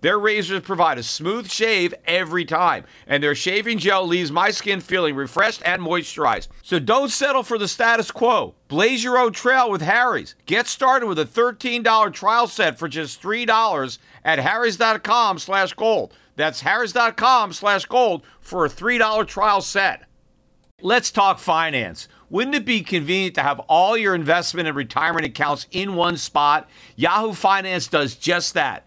Their razors provide a smooth shave every time, and their shaving gel leaves my skin feeling refreshed and moisturized. So don't settle for the status quo. Blaze your own trail with Harry's. Get started with a $13 trial set for just $3 at harrys.com slash gold. That's harrys.com slash gold for a $3 trial set. Let's talk finance. Wouldn't it be convenient to have all your investment and retirement accounts in one spot? Yahoo Finance does just that.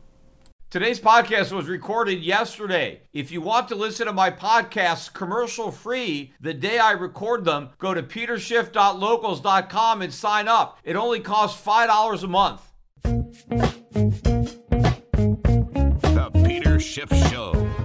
Today's podcast was recorded yesterday. If you want to listen to my podcasts commercial free the day I record them, go to peterschiff.locals.com and sign up. It only costs $5 a month. The Peter Schiff Show.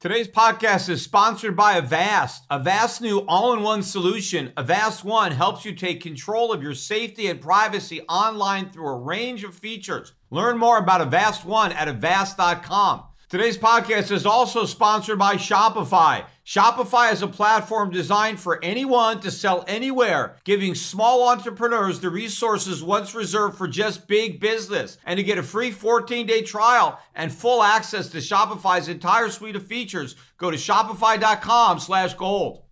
Today's podcast is sponsored by Avast. Avast's new all-in-one solution, Avast One, helps you take control of your safety and privacy online through a range of features. Learn more about Avast One at avast.com. Today's podcast is also sponsored by Shopify. Shopify is a platform designed for anyone to sell anywhere, giving small entrepreneurs the resources once reserved for just big business. And to get a free 14-day trial and full access to Shopify's entire suite of features, go to shopify.com slash gold.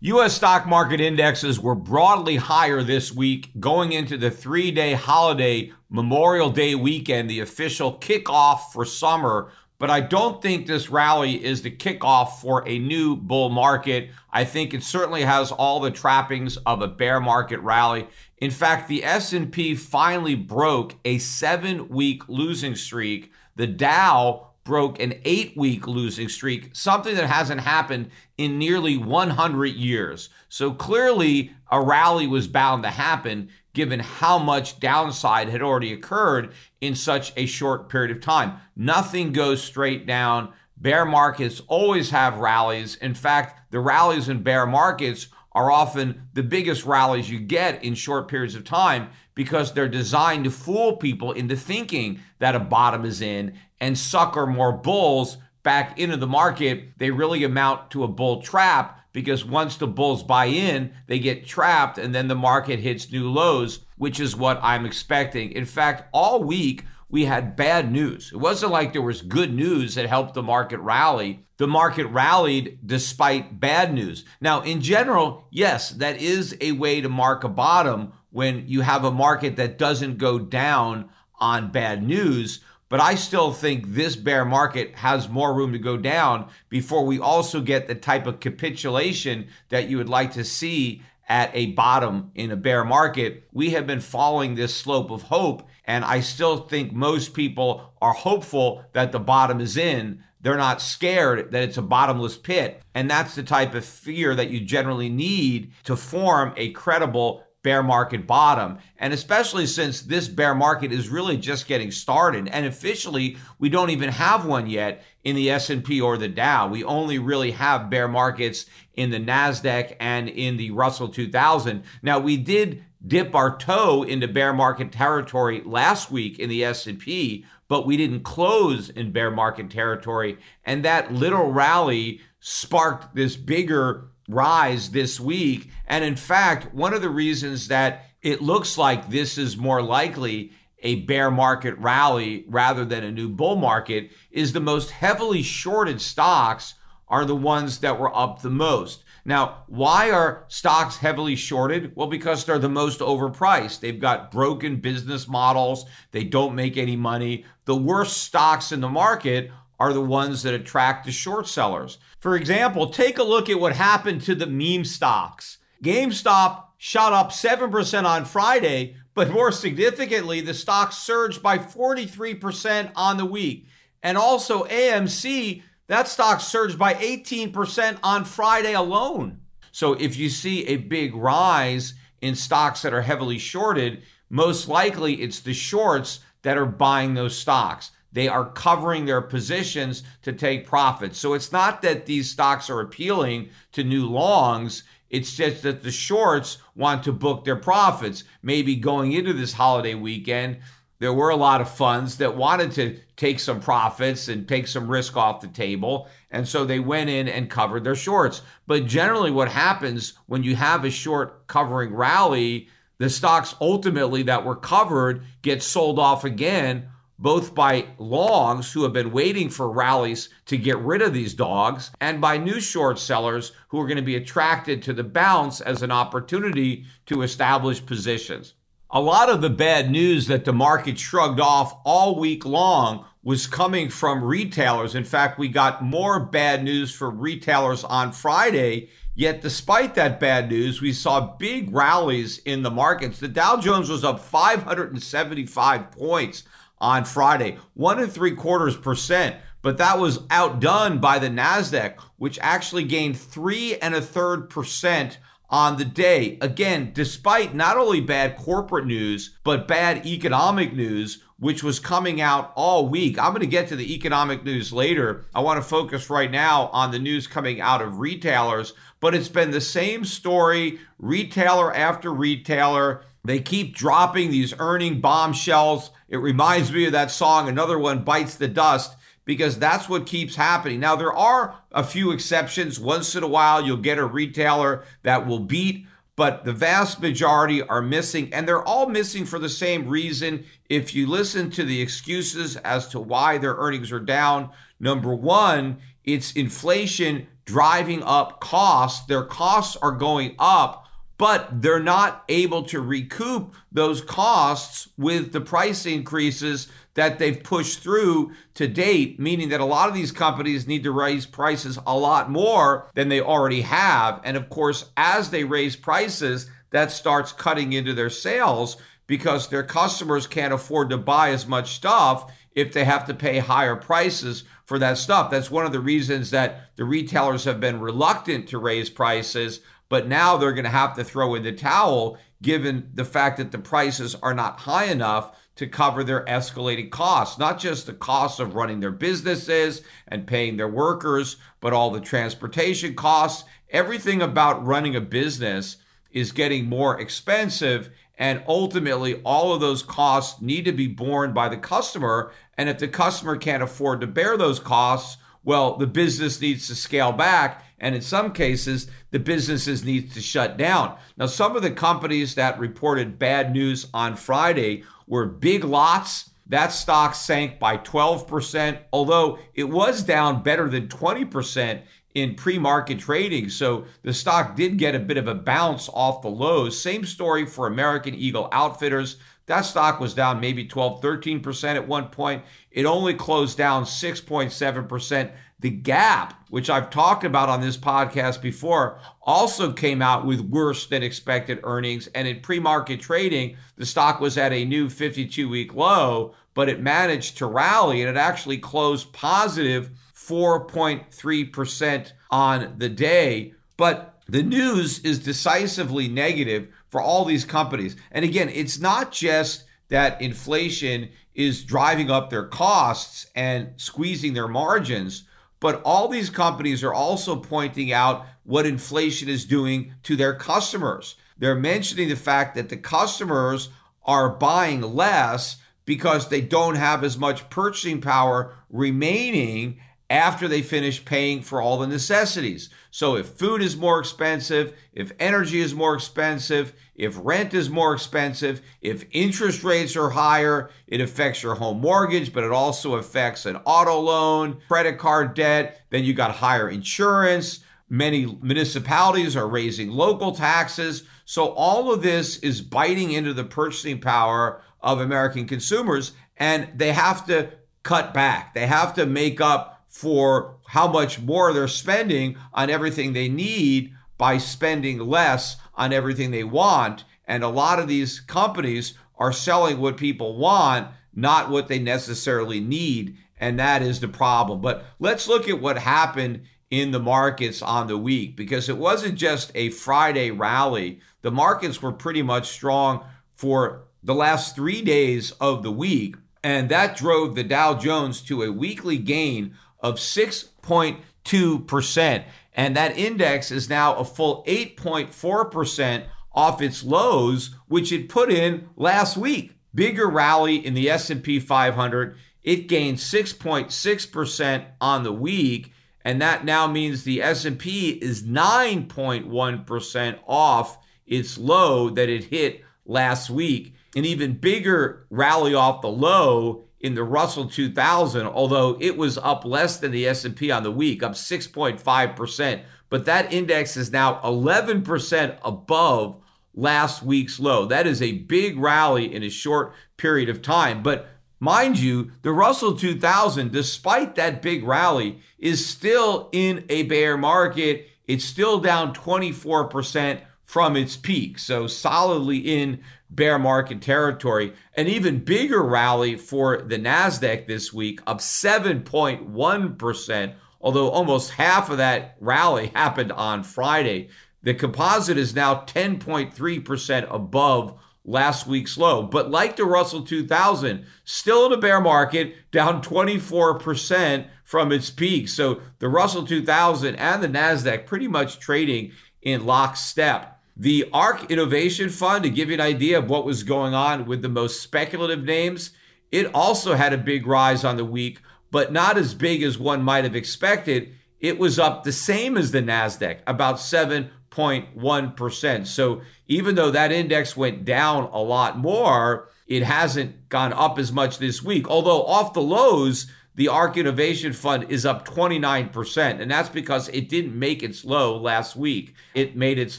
U.S. stock market indexes were broadly higher this week going into the three day holiday Memorial Day weekend, the official kickoff for summer but I don't think this rally is the kickoff for a new bull market. I think it certainly has all the trappings of a bear market rally. In fact, the S&P finally broke a 7-week losing streak. The Dow broke an 8-week losing streak, something that hasn't happened in nearly 100 years. So clearly a rally was bound to happen given how much downside had already occurred in such a short period of time. Nothing goes straight down. Bear markets always have rallies. In fact, the rallies in bear markets are often the biggest rallies you get in short periods of time because they're designed to fool people into thinking that a bottom is in and sucker more bulls back into the market. They really amount to a bull trap because once the bulls buy in, they get trapped and then the market hits new lows, which is what I'm expecting. In fact, all week we had bad news. It wasn't like there was good news that helped the market rally. The market rallied despite bad news. Now, in general, yes, that is a way to mark a bottom when you have a market that doesn't go down on bad news. But I still think this bear market has more room to go down before we also get the type of capitulation that you would like to see at a bottom in a bear market. We have been following this slope of hope, and I still think most people are hopeful that the bottom is in. They're not scared that it's a bottomless pit. And that's the type of fear that you generally need to form a credible bear market bottom. And especially since this bear market is really just getting started. And officially we don't even have one yet in the S&P or the Dow. We only really have bear markets in the Nasdaq and in the Russell 2000 now we did dip our toe into bear market territory last week in the S&P but we didn't close in bear market territory. And that little rally sparked this bigger rise this week. And in fact, one of the reasons that it looks like this is more likely a bear market rally rather than a new bull market is the most heavily shorted stocks are the ones that were up the most. Now, why are stocks heavily shorted? Well, because they're the most overpriced. They've got broken business models. They don't make any money. The worst stocks in the market are the ones that attract the short sellers. For example, take a look at what happened to the meme stocks. GameStop shot up 7% on Friday, but more significantly, the stock surged by 43% on the week. And also AMC, that stock surged by 18% on Friday alone. So if you see a big rise in stocks that are heavily shorted, most likely it's the shorts that are buying those stocks. They are covering their positions to take profits. So it's not that these stocks are appealing to new longs. It's just that the shorts want to book their profits. Maybe going into this holiday weekend, there were a lot of funds that wanted to take some profits and take some risk off the table. And so they went in and covered their shorts. But generally, what happens when you have a short covering rally, the stocks ultimately that were covered get sold off again both by longs who have been waiting for rallies to get rid of these dogs and by new short sellers who are going to be attracted to the bounce as an opportunity to establish positions. A lot of the bad news that the market shrugged off all week long was coming from retailers. In fact, we got more bad news for retailers on Friday. Yet, despite that bad news, we saw big rallies in the markets. The Dow Jones was up 575 points on Friday, one and three quarters percent. But that was outdone by the NASDAQ, which actually gained three and a third percent on the day. Again, despite not only bad corporate news, but bad economic news, which was coming out all week. I'm going to get to the economic news later. I want to focus right now on the news coming out of retailers, but it's been the same story, retailer after retailer. They keep dropping these earning bombshells. It reminds me of that song, Another One Bites the Dust, because that's what keeps happening. Now, there are a few exceptions. Once in a while, you'll get a retailer that will beat, but the vast majority are missing, and they're all missing for the same reason. If you listen to the excuses as to why their earnings are down, number one, it's inflation driving up costs. Their costs are going up but they're not able to recoup those costs with the price increases that they've pushed through to date, meaning that a lot of these companies need to raise prices a lot more than they already have. And of course, as they raise prices, that starts cutting into their sales because their customers can't afford to buy as much stuff if they have to pay higher prices for that stuff. That's one of the reasons that the retailers have been reluctant to raise prices but now they're going to have to throw in the towel given the fact that the prices are not high enough to cover their escalating costs, not just the costs of running their businesses and paying their workers, but all the transportation costs. Everything about running a business is getting more expensive. And ultimately, all of those costs need to be borne by the customer. And if the customer can't afford to bear those costs, well, the business needs to scale back and in some cases, the businesses need to shut down. Now, some of the companies that reported bad news on Friday were Big Lots. That stock sank by 12%, although it was down better than 20% in pre market trading. So the stock did get a bit of a bounce off the lows. Same story for American Eagle Outfitters. That stock was down maybe 12, 13% at one point. It only closed down 6.7%. The Gap, which I've talked about on this podcast before, also came out with worse than expected earnings. And in pre market trading, the stock was at a new 52 week low, but it managed to rally and it actually closed positive 4.3% on the day. But the news is decisively negative for all these companies. And again, it's not just that inflation is driving up their costs and squeezing their margins, but all these companies are also pointing out what inflation is doing to their customers. They're mentioning the fact that the customers are buying less because they don't have as much purchasing power remaining after they finish paying for all the necessities. So if food is more expensive, if energy is more expensive, if rent is more expensive, if interest rates are higher, it affects your home mortgage, but it also affects an auto loan, credit card debt, then you got higher insurance. Many municipalities are raising local taxes. So all of this is biting into the purchasing power of American consumers and they have to cut back. They have to make up for how much more they're spending on everything they need by spending less on everything they want. And a lot of these companies are selling what people want, not what they necessarily need. And that is the problem. But let's look at what happened in the markets on the week because it wasn't just a Friday rally. The markets were pretty much strong for the last three days of the week. And that drove the Dow Jones to a weekly gain of 6.2%. And that index is now a full 8.4% off its lows, which it put in last week. Bigger rally in the S&P 500. It gained 6.6% on the week, and that now means the S&P is 9.1% off its low that it hit last week. An even bigger rally off the low in the Russell 2000, although it was up less than the S&P on the week, up 6.5%, but that index is now 11% above last week's low. That is a big rally in a short period of time, but mind you, the Russell 2000 despite that big rally is still in a bear market. It's still down 24% from its peak. So solidly in bear market territory. An even bigger rally for the NASDAQ this week, up 7.1%, although almost half of that rally happened on Friday. The composite is now 10.3% above last week's low. But like the Russell 2000, still in a bear market, down 24% from its peak. So the Russell 2000 and the NASDAQ pretty much trading in lockstep. The ARK Innovation Fund, to give you an idea of what was going on with the most speculative names, it also had a big rise on the week, but not as big as one might have expected. It was up the same as the NASDAQ, about 7.1%. So even though that index went down a lot more, it hasn't gone up as much this week. Although off the lows, the ARK Innovation Fund is up 29%. And that's because it didn't make its low last week. It made its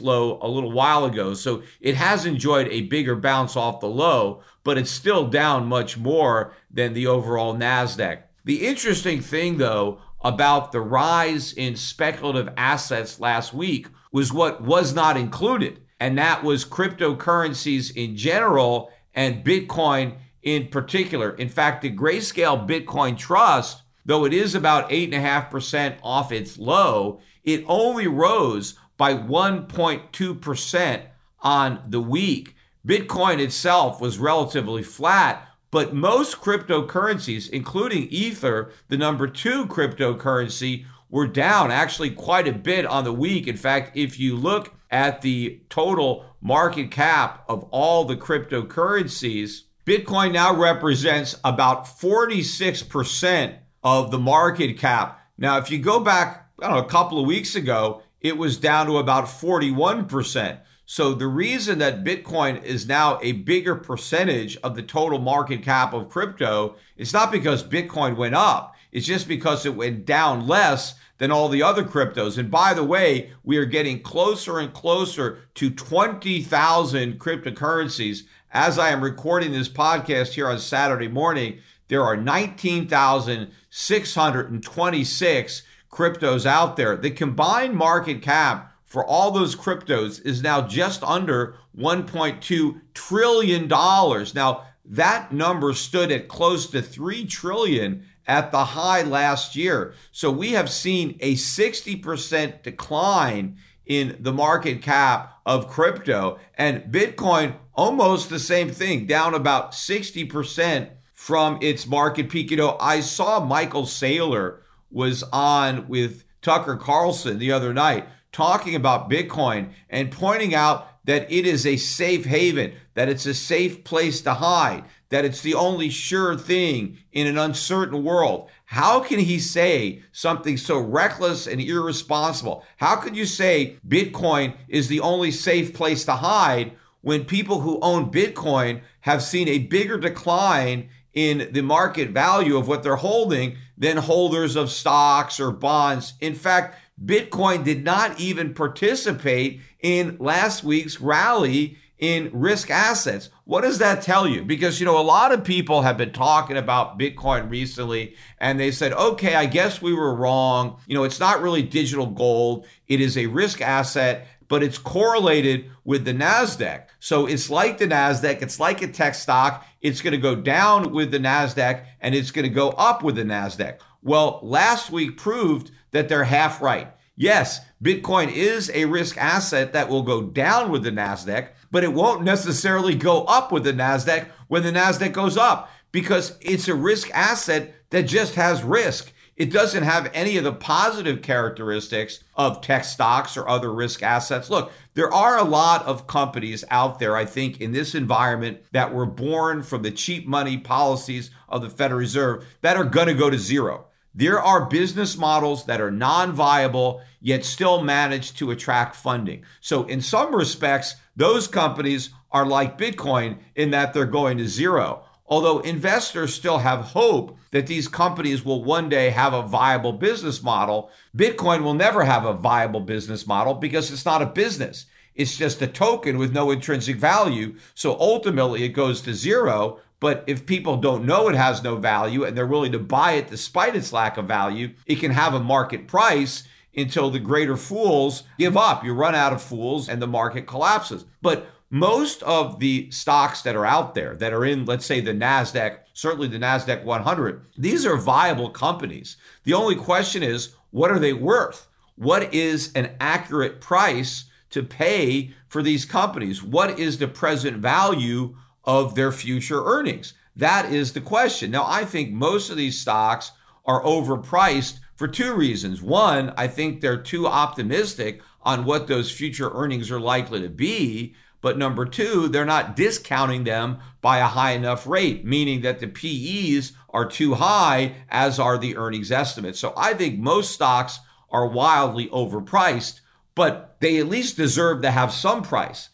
low a little while ago. So it has enjoyed a bigger bounce off the low, but it's still down much more than the overall NASDAQ. The interesting thing, though, about the rise in speculative assets last week was what was not included, and that was cryptocurrencies in general and Bitcoin in particular. In fact, the Grayscale Bitcoin Trust, though it is about 8.5% off its low, it only rose by 1.2% on the week. Bitcoin itself was relatively flat, but most cryptocurrencies, including Ether, the number two cryptocurrency, were down actually quite a bit on the week. In fact, if you look at the total market cap of all the cryptocurrencies, Bitcoin now represents about 46% of the market cap. Now, if you go back, I don't know, a couple of weeks ago, it was down to about 41%. So the reason that Bitcoin is now a bigger percentage of the total market cap of crypto is not because Bitcoin went up. It's just because it went down less than all the other cryptos. And by the way, we are getting closer and closer to 20,000 cryptocurrencies as I am recording this podcast here on Saturday morning, there are 19,626 cryptos out there. The combined market cap for all those cryptos is now just under $1.2 trillion. Now, that number stood at close to 3 trillion at the high last year. So we have seen a 60% decline in the market cap of crypto. And Bitcoin, almost the same thing, down about 60% from its market peak. You know, I saw Michael Saylor was on with Tucker Carlson the other night talking about Bitcoin and pointing out that it is a safe haven, that it's a safe place to hide, that it's the only sure thing in an uncertain world. How can he say something so reckless and irresponsible? How could you say Bitcoin is the only safe place to hide when people who own Bitcoin have seen a bigger decline in the market value of what they're holding than holders of stocks or bonds? In fact, Bitcoin did not even participate in last week's rally in risk assets. What does that tell you? Because, you know, a lot of people have been talking about Bitcoin recently and they said, okay, I guess we were wrong. You know, it's not really digital gold, it is a risk asset. But it's correlated with the NASDAQ. So it's like the NASDAQ, it's like a tech stock. It's going to go down with the NASDAQ and it's going to go up with the NASDAQ. Well, last week proved that they're half right. Yes, Bitcoin is a risk asset that will go down with the NASDAQ, but it won't necessarily go up with the NASDAQ when the NASDAQ goes up because it's a risk asset that just has risk. It doesn't have any of the positive characteristics of tech stocks or other risk assets. Look, there are a lot of companies out there, I think, in this environment that were born from the cheap money policies of the Federal Reserve that are going to go to zero. There are business models that are non viable, yet still manage to attract funding. So, in some respects, those companies are like Bitcoin in that they're going to zero. Although investors still have hope that these companies will one day have a viable business model, Bitcoin will never have a viable business model because it's not a business. It's just a token with no intrinsic value. So ultimately, it goes to zero. But if people don't know it has no value and they're willing to buy it despite its lack of value, it can have a market price until the greater fools give up. You run out of fools and the market collapses. But most of the stocks that are out there that are in, let's say, the NASDAQ, certainly the NASDAQ 100, these are viable companies. The only question is, what are they worth? What is an accurate price to pay for these companies? What is the present value of their future earnings? That is the question. Now, I think most of these stocks are overpriced for two reasons. One, I think they're too optimistic on what those future earnings are likely to be. But number two, they're not discounting them by a high enough rate, meaning that the PEs are too high, as are the earnings estimates. So I think most stocks are wildly overpriced, but they at least deserve to have some price.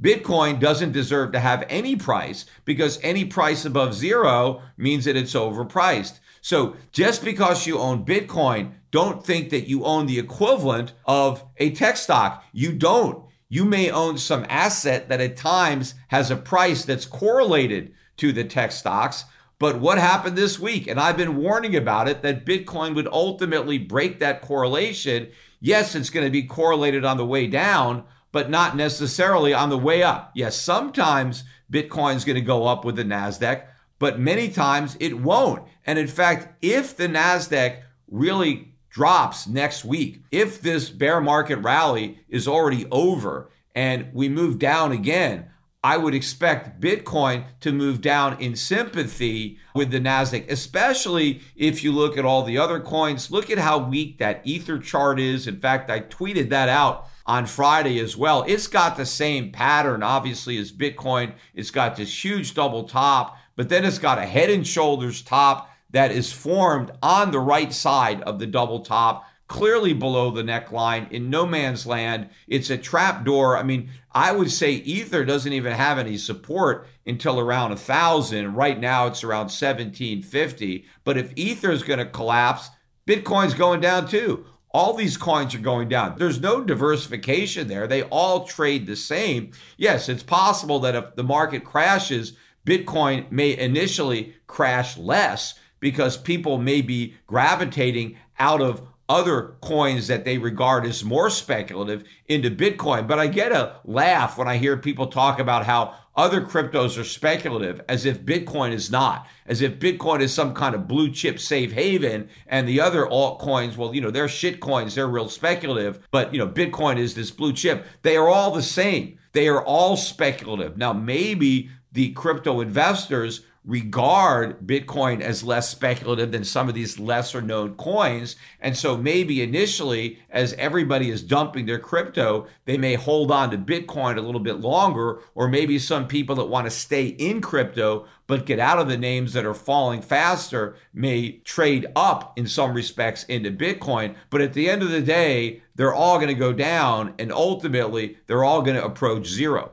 Bitcoin doesn't deserve to have any price because any price above zero means that it's overpriced. So just because you own Bitcoin, don't think that you own the equivalent of a tech stock. You don't. You may own some asset that at times has a price that's correlated to the tech stocks. But what happened this week? And I've been warning about it that Bitcoin would ultimately break that correlation. Yes, it's going to be correlated on the way down, but not necessarily on the way up. Yes, sometimes Bitcoin's going to go up with the NASDAQ, but many times it won't. And in fact, if the NASDAQ really drops next week, if this bear market rally is already over and we move down again, I would expect Bitcoin to move down in sympathy with the NASDAQ, especially if you look at all the other coins. Look at how weak that Ether chart is. In fact, I tweeted that out on Friday as well. It's got the same pattern, obviously, as Bitcoin. It's got this huge double top, but then it's got a head and shoulders top that is formed on the right side of the double top, clearly below the neckline in no man's land. It's a trap door. I mean, I would say Ether doesn't even have any support until around a thousand. Right now, it's around 1750. But if Ether is going to collapse, Bitcoin's going down too all these coins are going down. There's no diversification there. They all trade the same. Yes, it's possible that if the market crashes, Bitcoin may initially crash less because people may be gravitating out of other coins that they regard as more speculative into Bitcoin. But I get a laugh when I hear people talk about how other cryptos are speculative as if Bitcoin is not, as if Bitcoin is some kind of blue chip safe haven and the other altcoins, well, you know, they're shit coins, they're real speculative, but, you know, Bitcoin is this blue chip. They are all the same. They are all speculative. Now, maybe the crypto investors regard Bitcoin as less speculative than some of these lesser known coins. And so maybe initially, as everybody is dumping their crypto, they may hold on to Bitcoin a little bit longer, or maybe some people that want to stay in crypto but get out of the names that are falling faster may trade up in some respects into Bitcoin. But at the end of the day, they're all going to go down and ultimately they're all going to approach zero.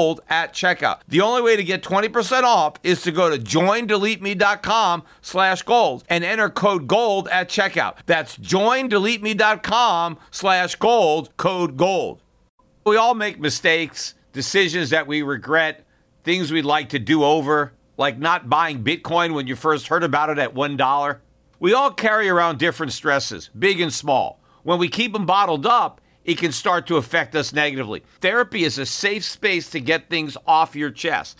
at checkout. The only way to get 20% off is to go to joindeleteme.com slash gold and enter code gold at checkout. That's joindeleteme.com slash gold, code gold. We all make mistakes, decisions that we regret, things we'd like to do over, like not buying Bitcoin when you first heard about it at $1. We all carry around different stresses, big and small. When we keep them bottled up, it can start to affect us negatively. Therapy is a safe space to get things off your chest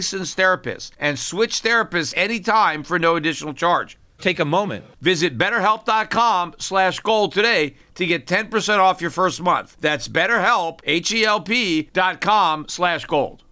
licensed therapist and switch therapists anytime for no additional charge. Take a moment. Visit betterhelp.com slash gold today to get 10% off your first month. That's betterhelp, H-E-L-P dot com slash gold.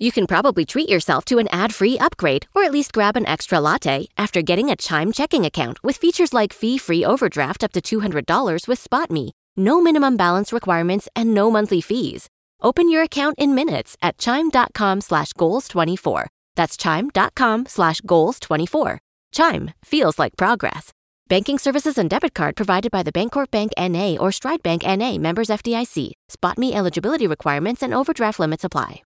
You can probably treat yourself to an ad-free upgrade or at least grab an extra latte after getting a Chime checking account with features like fee-free overdraft up to $200 with SpotMe. No minimum balance requirements and no monthly fees. Open your account in minutes at chime.com slash goals24. That's chime.com slash goals24. Chime feels like progress. Banking services and debit card provided by the Bancorp Bank N.A. or Stride Bank N.A. members FDIC. Spot me eligibility requirements and overdraft limits apply.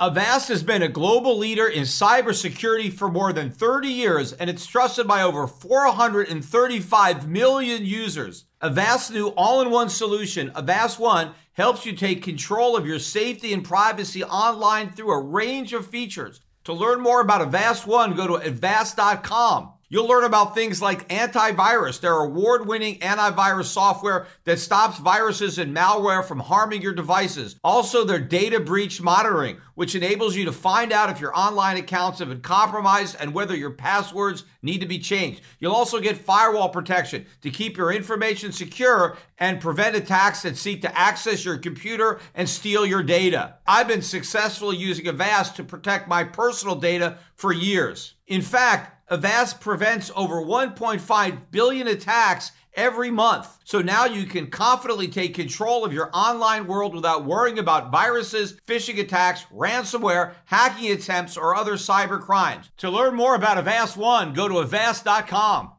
Avast has been a global leader in cybersecurity for more than 30 years, and it's trusted by over 435 million users. Avast's new all-in-one solution, Avast One, helps you take control of your safety and privacy online through a range of features. To learn more about Avast One, go to avast.com. You'll learn about things like antivirus, their award winning antivirus software that stops viruses and malware from harming your devices. Also, their data breach monitoring, which enables you to find out if your online accounts have been compromised and whether your passwords need to be changed. You'll also get firewall protection to keep your information secure and prevent attacks that seek to access your computer and steal your data. I've been successfully using Avast to protect my personal data for years. In fact, Avast prevents over 1.5 billion attacks every month. So now you can confidently take control of your online world without worrying about viruses, phishing attacks, ransomware, hacking attempts, or other cyber crimes. To learn more about Avast One, go to avast.com.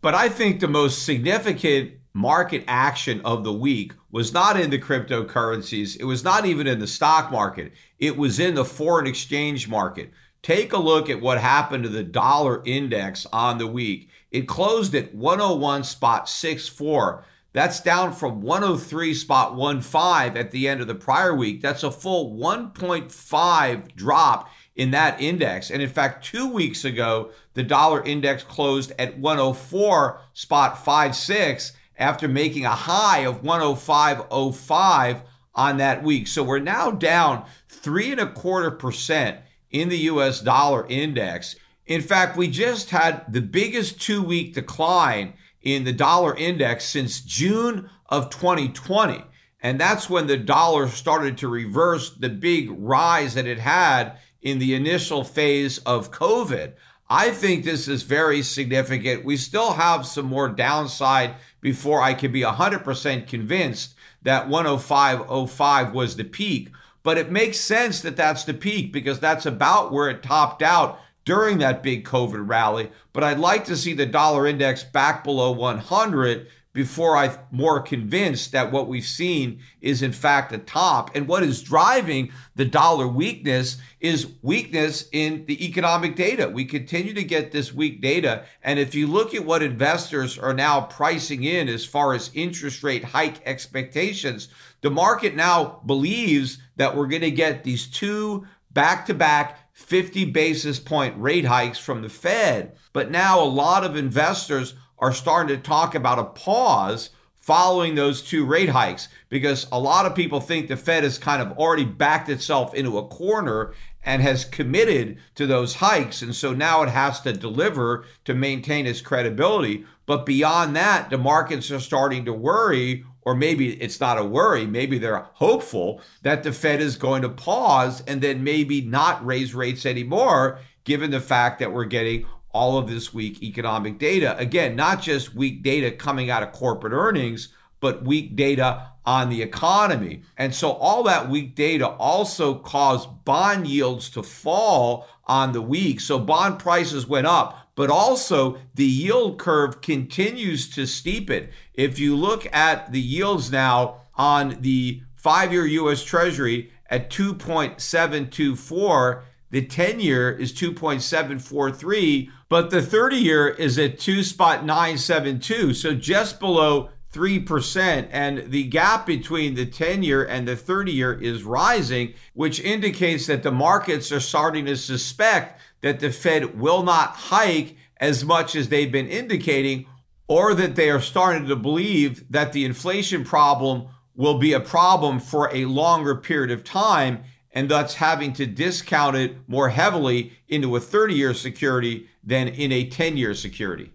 But I think the most significant market action of the week was not in the cryptocurrencies. It was not even in the stock market. It was in the foreign exchange market. Take a look at what happened to the dollar index on the week. It closed at 101 spot 64. That's down from 103 spot 15 at the end of the prior week. That's a full 1.5 drop in that index. And in fact, two weeks ago, the dollar index closed at 104 spot 56 after making a high of 105.05 on that week. So we're now down three and a quarter percent in the US dollar index. In fact, we just had the biggest two week decline in the dollar index since June of 2020. And that's when the dollar started to reverse the big rise that it had in the initial phase of COVID. I think this is very significant. We still have some more downside before I can be 100% convinced that 105.05 was the peak. But it makes sense that that's the peak because that's about where it topped out during that big COVID rally. But I'd like to see the dollar index back below 100 before I'm more convinced that what we've seen is in fact a top. And what is driving the dollar weakness is weakness in the economic data. We continue to get this weak data. And if you look at what investors are now pricing in as far as interest rate hike expectations, the market now believes that we're going to get these two back to back 50 basis point rate hikes from the Fed. But now a lot of investors are starting to talk about a pause following those two rate hikes because a lot of people think the Fed has kind of already backed itself into a corner and has committed to those hikes. And so now it has to deliver to maintain its credibility. But beyond that, the markets are starting to worry, or maybe it's not a worry, maybe they're hopeful that the Fed is going to pause and then maybe not raise rates anymore, given the fact that we're getting all of this weak economic data. Again, not just weak data coming out of corporate earnings, but weak data on the economy. And so all that weak data also caused bond yields to fall on the week. So bond prices went up, but also the yield curve continues to steepen. If you look at the yields now on the five year US Treasury at 2.724, the 10 year is 2.743, but the 30 year is at 2 spot 972, so just below 3%. And the gap between the 10 year and the 30 year is rising, which indicates that the markets are starting to suspect that the Fed will not hike as much as they've been indicating, or that they are starting to believe that the inflation problem will be a problem for a longer period of time and thus having to discount it more heavily into a 30 year security than in a 10 year security.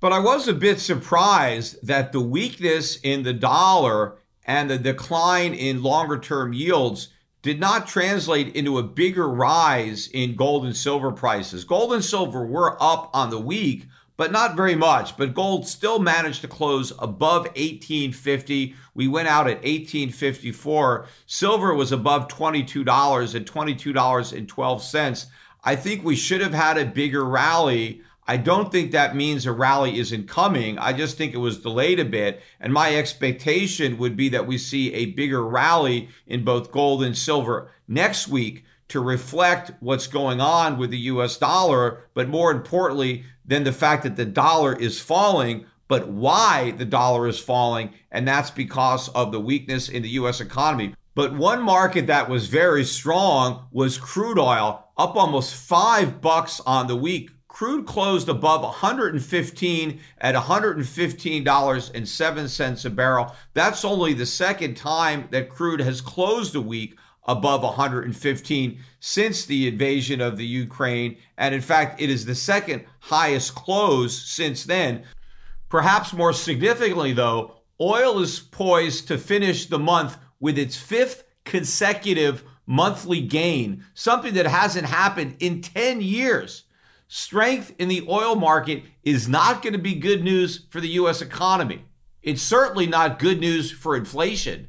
But I was a bit surprised that the weakness in the dollar and the decline in longer term yields did not translate into a bigger rise in gold and silver prices. Gold and silver were up on the week, but not very much. But gold still managed to close above 1850. We went out at 1854. Silver was above $22 at $22.12. I think we should have had a bigger rally. I don't think that means a rally isn't coming. I just think it was delayed a bit. And my expectation would be that we see a bigger rally in both gold and silver next week to reflect what's going on with the US dollar, but more importantly than the fact that the dollar is falling, but why the dollar is falling, and that's because of the weakness in the US economy. But one market that was very strong was crude oil, up almost 5 bucks on the week. Crude closed above 115 at $115.07 a barrel. That's only the second time that crude has closed a week above 115 since the invasion of the Ukraine. And in fact, it is the second highest close since then. Perhaps more significantly, though, oil is poised to finish the month with its fifth consecutive monthly gain, something that hasn't happened in 10 years. Strength in the oil market is not going to be good news for the U.S. economy. It's certainly not good news for inflation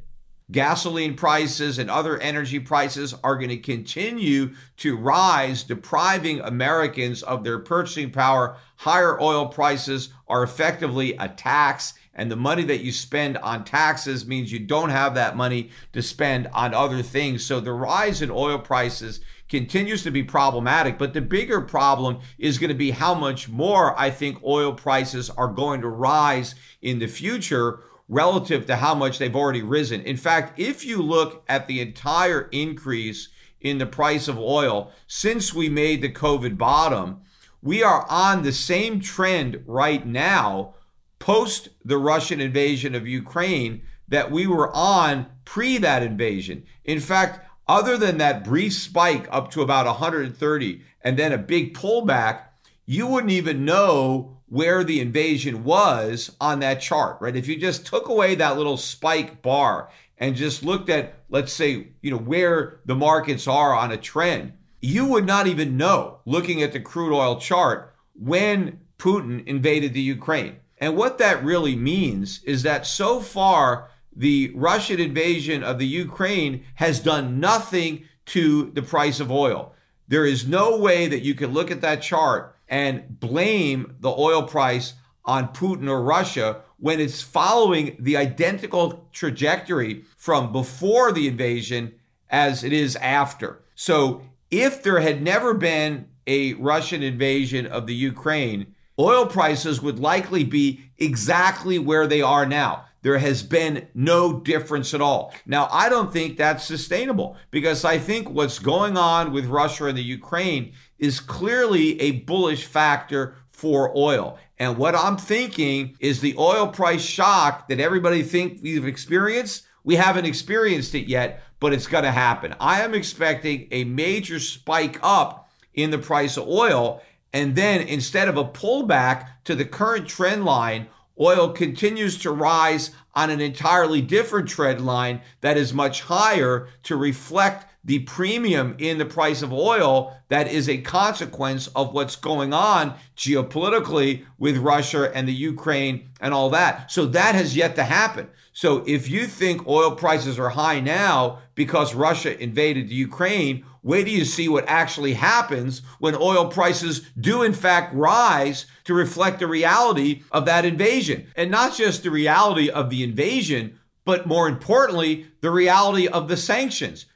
gasoline prices and other energy prices are going to continue to rise, depriving Americans of their purchasing power. Higher oil prices are effectively a tax, and the money that you spend on taxes means you don't have that money to spend on other things. So the rise in oil prices continues to be problematic. But the bigger problem is going to be how much more I think oil prices are going to rise in the future relative to how much they've already risen. In fact, if you look at the entire increase in the price of oil since we made the COVID bottom, we are on the same trend right now post the Russian invasion of Ukraine that we were on pre that invasion. In fact, other than that brief spike up to about 130 and then a big pullback, you wouldn't even know where the invasion was on that chart, right? If you just took away that little spike bar and just looked at, let's say, you know, where the markets are on a trend, you would not even know looking at the crude oil chart when Putin invaded the Ukraine. And what that really means is that so far, the Russian invasion of the Ukraine has done nothing to the price of oil. There is no way that you can look at that chart and blame the oil price on Putin or Russia when it's following the identical trajectory from before the invasion as it is after. So, if there had never been a Russian invasion of the Ukraine, oil prices would likely be exactly where they are now. There has been no difference at all. Now, I don't think that's sustainable because I think what's going on with Russia and the Ukraine is clearly a bullish factor for oil. And what I'm thinking is the oil price shock that everybody think we've experienced, we haven't experienced it yet, but it's going to happen. I am expecting a major spike up in the price of oil and then instead of a pullback to the current trend line, oil continues to rise on an entirely different trend line that is much higher to reflect the premium in the price of oil that is a consequence of what's going on geopolitically with Russia and the Ukraine and all that. So that has yet to happen. So if you think oil prices are high now because Russia invaded Ukraine, wait till you see what actually happens when oil prices do in fact rise to reflect the reality of that invasion. And not just the reality of the invasion, but more importantly, the reality of the sanctions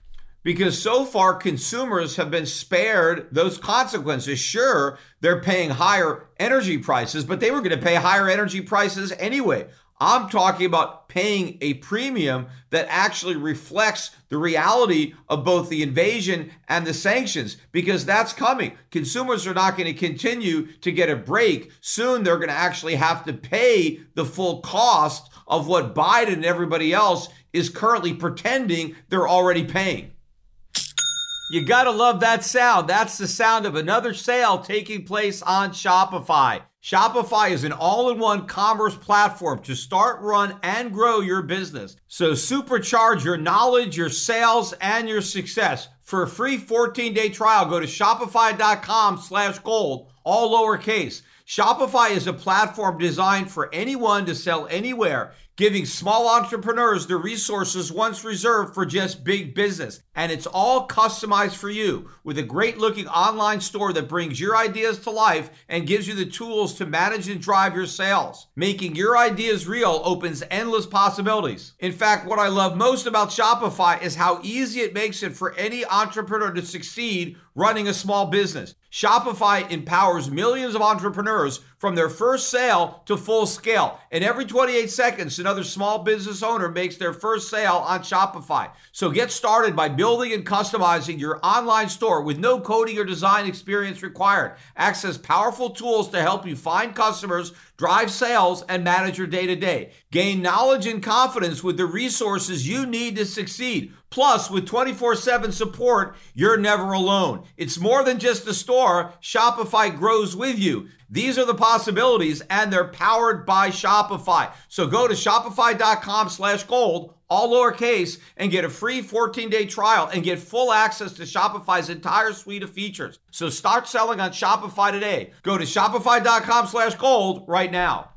because so far consumers have been spared those consequences. Sure, they're paying higher energy prices, but they were going to pay higher energy prices anyway. I'm talking about paying a premium that actually reflects the reality of both the invasion and the sanctions because that's coming. Consumers are not going to continue to get a break. Soon they're going to actually have to pay the full cost of what Biden and everybody else is currently pretending they're already paying. You gotta love that sound. That's the sound of another sale taking place on Shopify. Shopify is an all in one commerce platform to start, run, and grow your business. So supercharge your knowledge, your sales, and your success. For a free 14 day trial, go to shopify.com slash gold, all lowercase. Shopify is a platform designed for anyone to sell anywhere giving small entrepreneurs the resources once reserved for just big business. And it's all customized for you with a great looking online store that brings your ideas to life and gives you the tools to manage and drive your sales. Making your ideas real opens endless possibilities. In fact, what I love most about Shopify is how easy it makes it for any entrepreneur to succeed running a small business. Shopify empowers millions of entrepreneurs from their first sale to full scale. And every 28 seconds, another small business owner makes their first sale on Shopify. So get started by building and customizing your online store with no coding or design experience required. Access powerful tools to help you find customers, drive sales, and manage your day to day. Gain knowledge and confidence with the resources you need to succeed. Plus, with 24 7 support, you're never alone. It's more than just a store, Shopify grows with you. These are the possibilities, and they're powered by Shopify. So go to shopify.com slash gold, all lowercase, and get a free 14 day trial and get full access to Shopify's entire suite of features. So start selling on Shopify today. Go to shopify.com slash gold right now.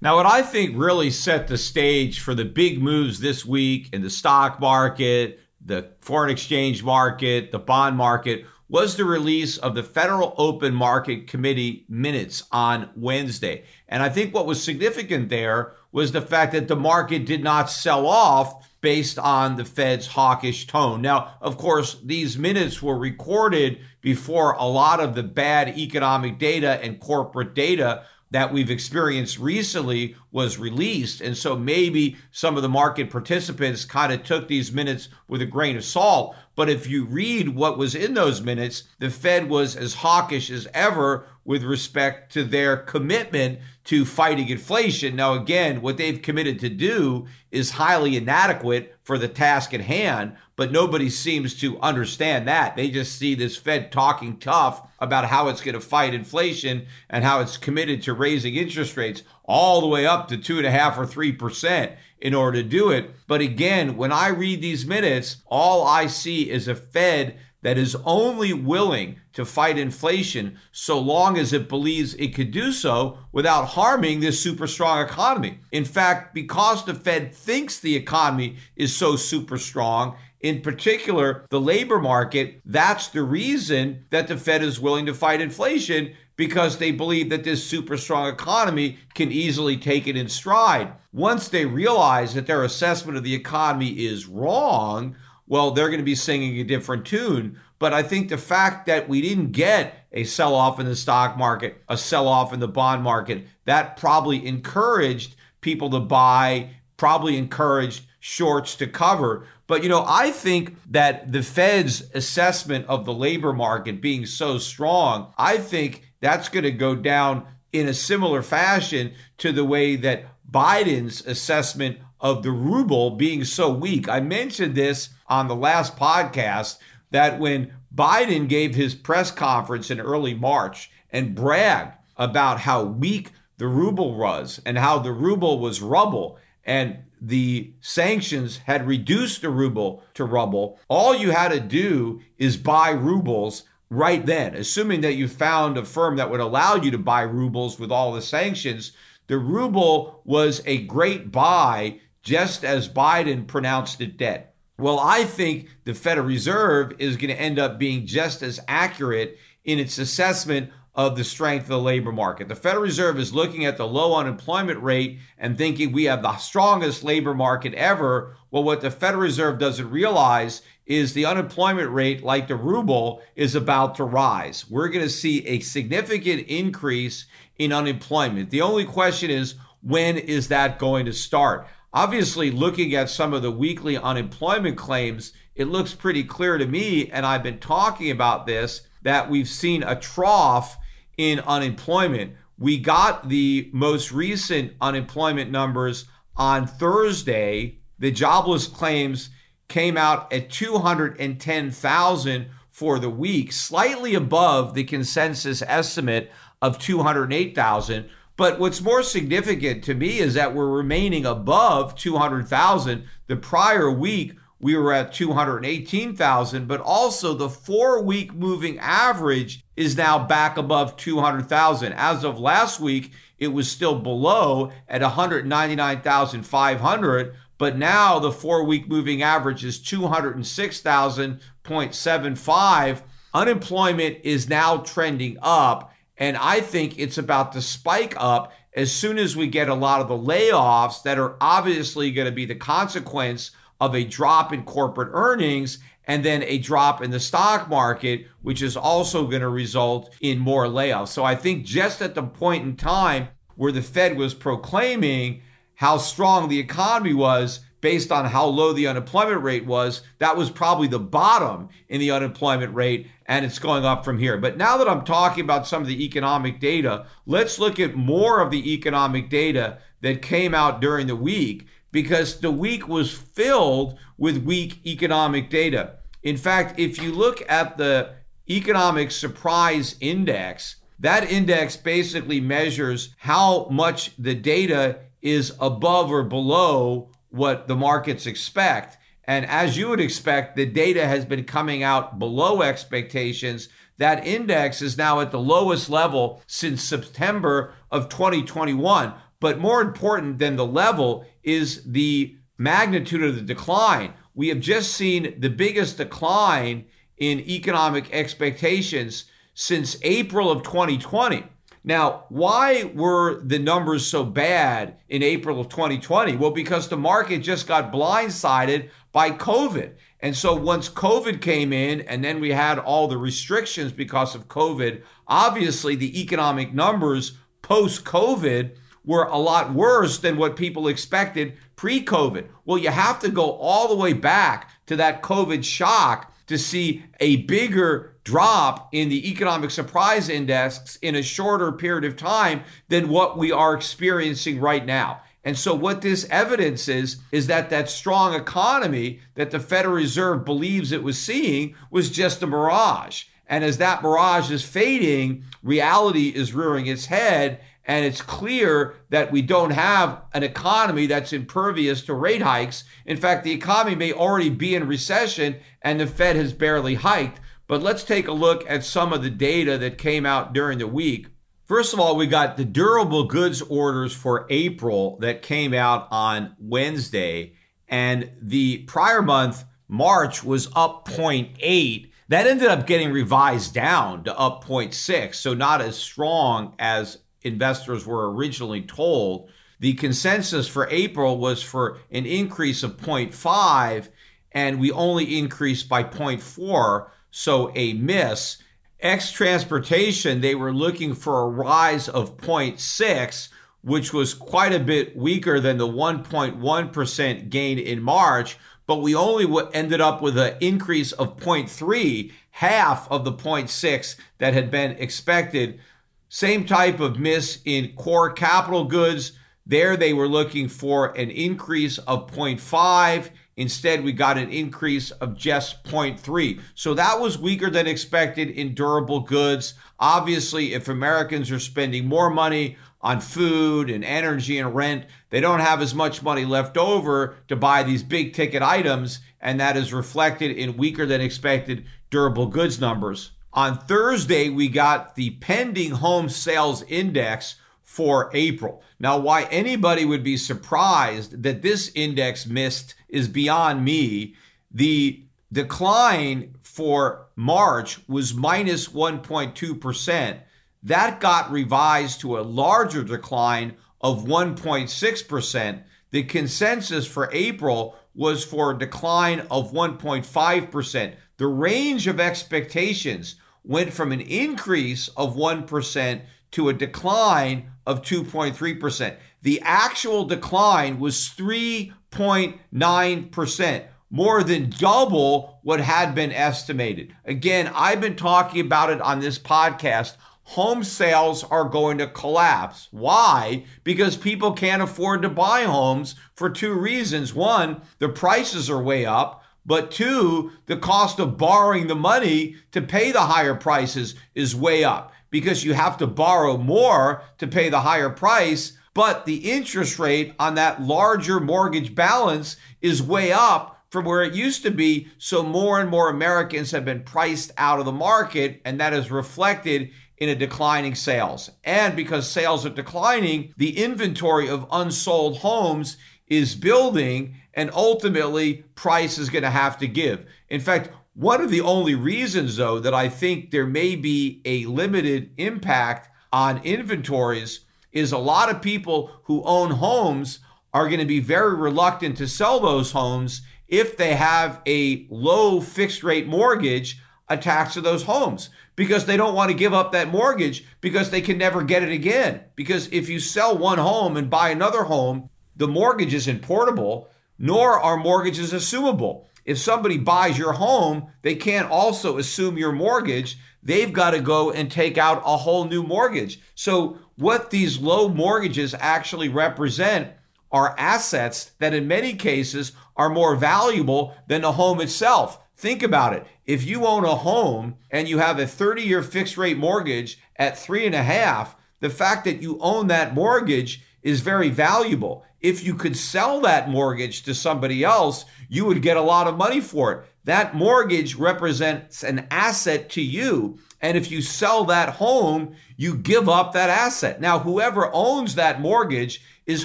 Now, what I think really set the stage for the big moves this week in the stock market, the foreign exchange market, the bond market was the release of the Federal Open Market Committee minutes on Wednesday. And I think what was significant there was the fact that the market did not sell off based on the Fed's hawkish tone. Now, of course, these minutes were recorded before a lot of the bad economic data and corporate data that we've experienced recently was released. And so maybe some of the market participants kind of took these minutes with a grain of salt. But if you read what was in those minutes, the Fed was as hawkish as ever with respect to their commitment to fighting inflation. Now, again, what they've committed to do is highly inadequate for the task at hand, but nobody seems to understand that. They just see this Fed talking tough about how it's going to fight inflation and how it's committed to raising interest rates all the way up to two and a half or three percent in order to do it. But again, when I read these minutes, all I see is a Fed that is only willing to fight inflation so long as it believes it could do so without harming this super strong economy. In fact, because the Fed thinks the economy is so super strong, in particular the labor market, that's the reason that the Fed is willing to fight inflation because they believe that this super strong economy can easily take it in stride. Once they realize that their assessment of the economy is wrong, well, they're going to be singing a different tune. But I think the fact that we didn't get a sell off in the stock market, a sell off in the bond market, that probably encouraged people to buy, probably encouraged shorts to cover. But, you know, I think that the Fed's assessment of the labor market being so strong, I think that's going to go down in a similar fashion to the way that Biden's assessment of the ruble being so weak. I mentioned this on the last podcast that when Biden gave his press conference in early March and bragged about how weak the ruble was and how the ruble was rubble and the sanctions had reduced the ruble to rubble, all you had to do is buy rubles right then, assuming that you found a firm that would allow you to buy rubles with all the sanctions. The ruble was a great buy, just as Biden pronounced it dead. Well, I think the Federal Reserve is going to end up being just as accurate in its assessment of the strength of the labor market. The Federal Reserve is looking at the low unemployment rate and thinking we have the strongest labor market ever. Well, what the Federal Reserve doesn't realize is the unemployment rate, like the ruble, is about to rise. We're going to see a significant increase in unemployment. The only question is, when is that going to start? Obviously, looking at some of the weekly unemployment claims, it looks pretty clear to me, and I've been talking about this, that we've seen a trough in unemployment. We got the most recent unemployment numbers on Thursday. The jobless claims came out at 210,000 for the week, slightly above the consensus estimate of 208,000. But what's more significant to me is that we're remaining above 200,000. The prior week, we were at 218,000, but also the four week moving average is now back above 200,000. As of last week, it was still below at 199,500, but now the four week moving average is 206,000.75. Unemployment is now trending up and I think it's about to spike up as soon as we get a lot of the layoffs that are obviously going to be the consequence of a drop in corporate earnings and then a drop in the stock market, which is also going to result in more layoffs. So I think just at the point in time where the Fed was proclaiming how strong the economy was, based on how low the unemployment rate was, that was probably the bottom in the unemployment rate, and it's going up from here. But now that I'm talking about some of the economic data, let's look at more of the economic data that came out during the week because the week was filled with weak economic data. In fact, if you look at the economic surprise index, that index basically measures how much the data is above or below what the markets expect. And as you would expect, the data has been coming out below expectations. That index is now at the lowest level since September of 2021. But more important than the level is the magnitude of the decline. We have just seen the biggest decline in economic expectations since April of 2020. Now, why were the numbers so bad in April of 2020? Well, because the market just got blindsided by COVID. And so once COVID came in and then we had all the restrictions because of COVID, obviously the economic numbers post COVID were a lot worse than what people expected pre COVID. Well, you have to go all the way back to that COVID shock to see a bigger drop in the economic surprise index in a shorter period of time than what we are experiencing right now. And so, what this evidence is, is that that strong economy that the Federal Reserve believes it was seeing was just a mirage. And as that mirage is fading, reality is rearing its head. And it's clear that we don't have an economy that's impervious to rate hikes. In fact, the economy may already be in recession and the Fed has barely hiked. But let's take a look at some of the data that came out during the week. First of all, we got the durable goods orders for April that came out on Wednesday, and the prior month, March, was up 0.8. That ended up getting revised down to up 0.6, so not as strong as investors were originally told. The consensus for April was for an increase of 0.5, and we only increased by 0.4, so a miss. X transportation, they were looking for a rise of 0.6, which was quite a bit weaker than the 1.1% gain in March, but we only ended up with an increase of 0.3, half of the 0.6 that had been expected. Same type of miss in core capital goods. There they were looking for an increase of 0.5 Instead, we got an increase of just 0.3. So that was weaker than expected in durable goods. Obviously, if Americans are spending more money on food and energy and rent, they don't have as much money left over to buy these big ticket items, and that is reflected in weaker than expected durable goods numbers. On Thursday, we got the pending home sales index for April. Now, why anybody would be surprised that this index missed is beyond me. The decline for March was minus 1.2%. That got revised to a larger decline of 1.6%. The consensus for April was for a decline of 1.5%. The range of expectations went from an increase of 1% to a decline of 2.3%. The actual decline was 3.9%, more than double what had been estimated. Again, I've been talking about it on this podcast. Home sales are going to collapse. Why? Because people can't afford to buy homes for two reasons. One, the prices are way up. But two, the cost of borrowing the money to pay the higher prices is way up because you have to borrow more to pay the higher price, but the interest rate on that larger mortgage balance is way up from where it used to be. So more and more Americans have been priced out of the market, and that is reflected in a declining sales. And because sales are declining, the inventory of unsold homes is building, and ultimately, price is going to have to give. In fact, one of the only reasons, though, that I think there may be a limited impact on inventories is a lot of people who own homes are going to be very reluctant to sell those homes if they have a low fixed rate mortgage attached to those homes because they don't want to give up that mortgage because they can never get it again. Because if you sell one home and buy another home, the mortgage isn't portable, nor are mortgages assumable if somebody buys your home, they can't also assume your mortgage. They've got to go and take out a whole new mortgage. So, what these low mortgages actually represent are assets that, in many cases, are more valuable than the home itself. Think about it. If you own a home and you have a 30 year fixed rate mortgage at three and a half, the fact that you own that mortgage is very valuable. If you could sell that mortgage to somebody else, you would get a lot of money for it. That mortgage represents an asset to you. And if you sell that home, you give up that asset. Now, whoever owns that mortgage is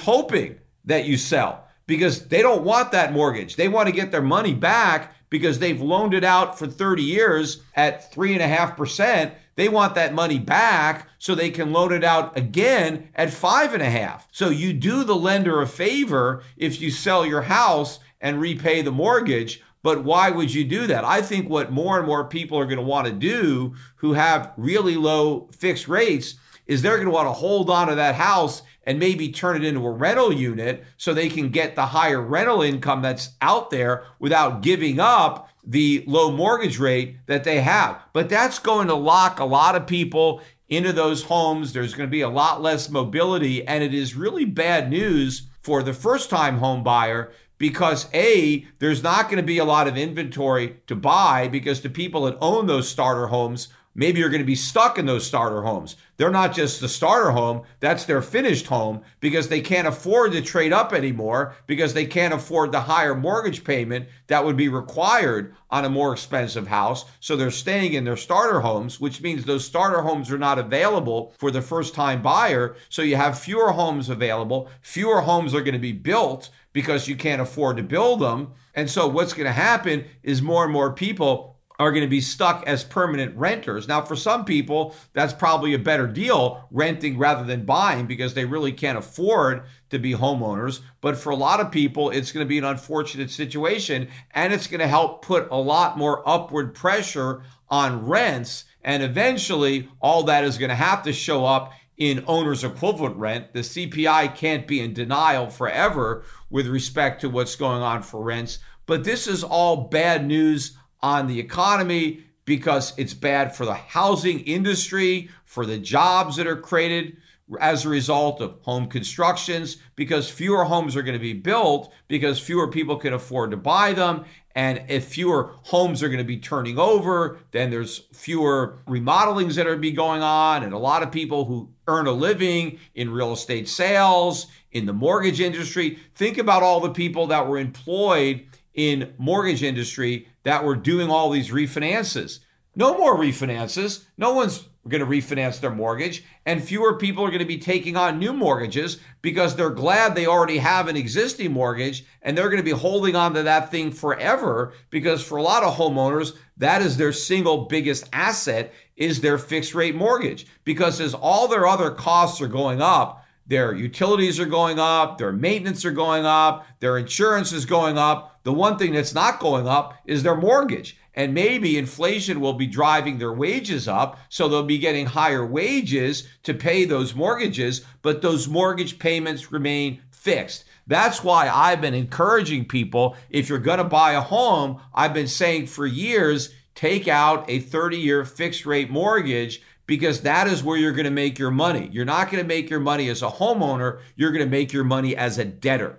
hoping that you sell because they don't want that mortgage. They want to get their money back because they've loaned it out for 30 years at 3.5%. They want that money back so they can loan it out again at five and a half. So you do the lender a favor if you sell your house and repay the mortgage. But why would you do that? I think what more and more people are going to want to do who have really low fixed rates is they're going to want to hold on to that house and maybe turn it into a rental unit so they can get the higher rental income that's out there without giving up the low mortgage rate that they have. But that's going to lock a lot of people into those homes. There's going to be a lot less mobility, and it is really bad news for the first time home buyer because A, there's not going to be a lot of inventory to buy because the people that own those starter homes maybe you're going to be stuck in those starter homes. They're not just the starter home, that's their finished home because they can't afford to trade up anymore because they can't afford the higher mortgage payment that would be required on a more expensive house. So they're staying in their starter homes, which means those starter homes are not available for the first time buyer. So you have fewer homes available, fewer homes are going to be built because you can't afford to build them. And so what's going to happen is more and more people are going to be stuck as permanent renters. Now, for some people, that's probably a better deal renting rather than buying because they really can't afford to be homeowners. But for a lot of people, it's going to be an unfortunate situation and it's going to help put a lot more upward pressure on rents. And eventually, all that is going to have to show up in owner's equivalent rent. The CPI can't be in denial forever with respect to what's going on for rents. But this is all bad news on the economy because it's bad for the housing industry, for the jobs that are created as a result of home constructions, because fewer homes are going to be built, because fewer people can afford to buy them. And if fewer homes are going to be turning over, then there's fewer remodelings that are be going on. And a lot of people who earn a living in real estate sales, in the mortgage industry. Think about all the people that were employed in mortgage industry that were doing all these refinances. No more refinances. No one's going to refinance their mortgage, and fewer people are going to be taking on new mortgages because they're glad they already have an existing mortgage and they're going to be holding on to that thing forever because for a lot of homeowners, that is their single biggest asset is their fixed rate mortgage because as all their other costs are going up, their utilities are going up, their maintenance are going up, their insurance is going up. The one thing that's not going up is their mortgage. And maybe inflation will be driving their wages up, so they'll be getting higher wages to pay those mortgages, but those mortgage payments remain fixed. That's why I've been encouraging people if you're going to buy a home, I've been saying for years, take out a 30 year fixed rate mortgage because that is where you're going to make your money. You're not going to make your money as a homeowner, you're going to make your money as a debtor.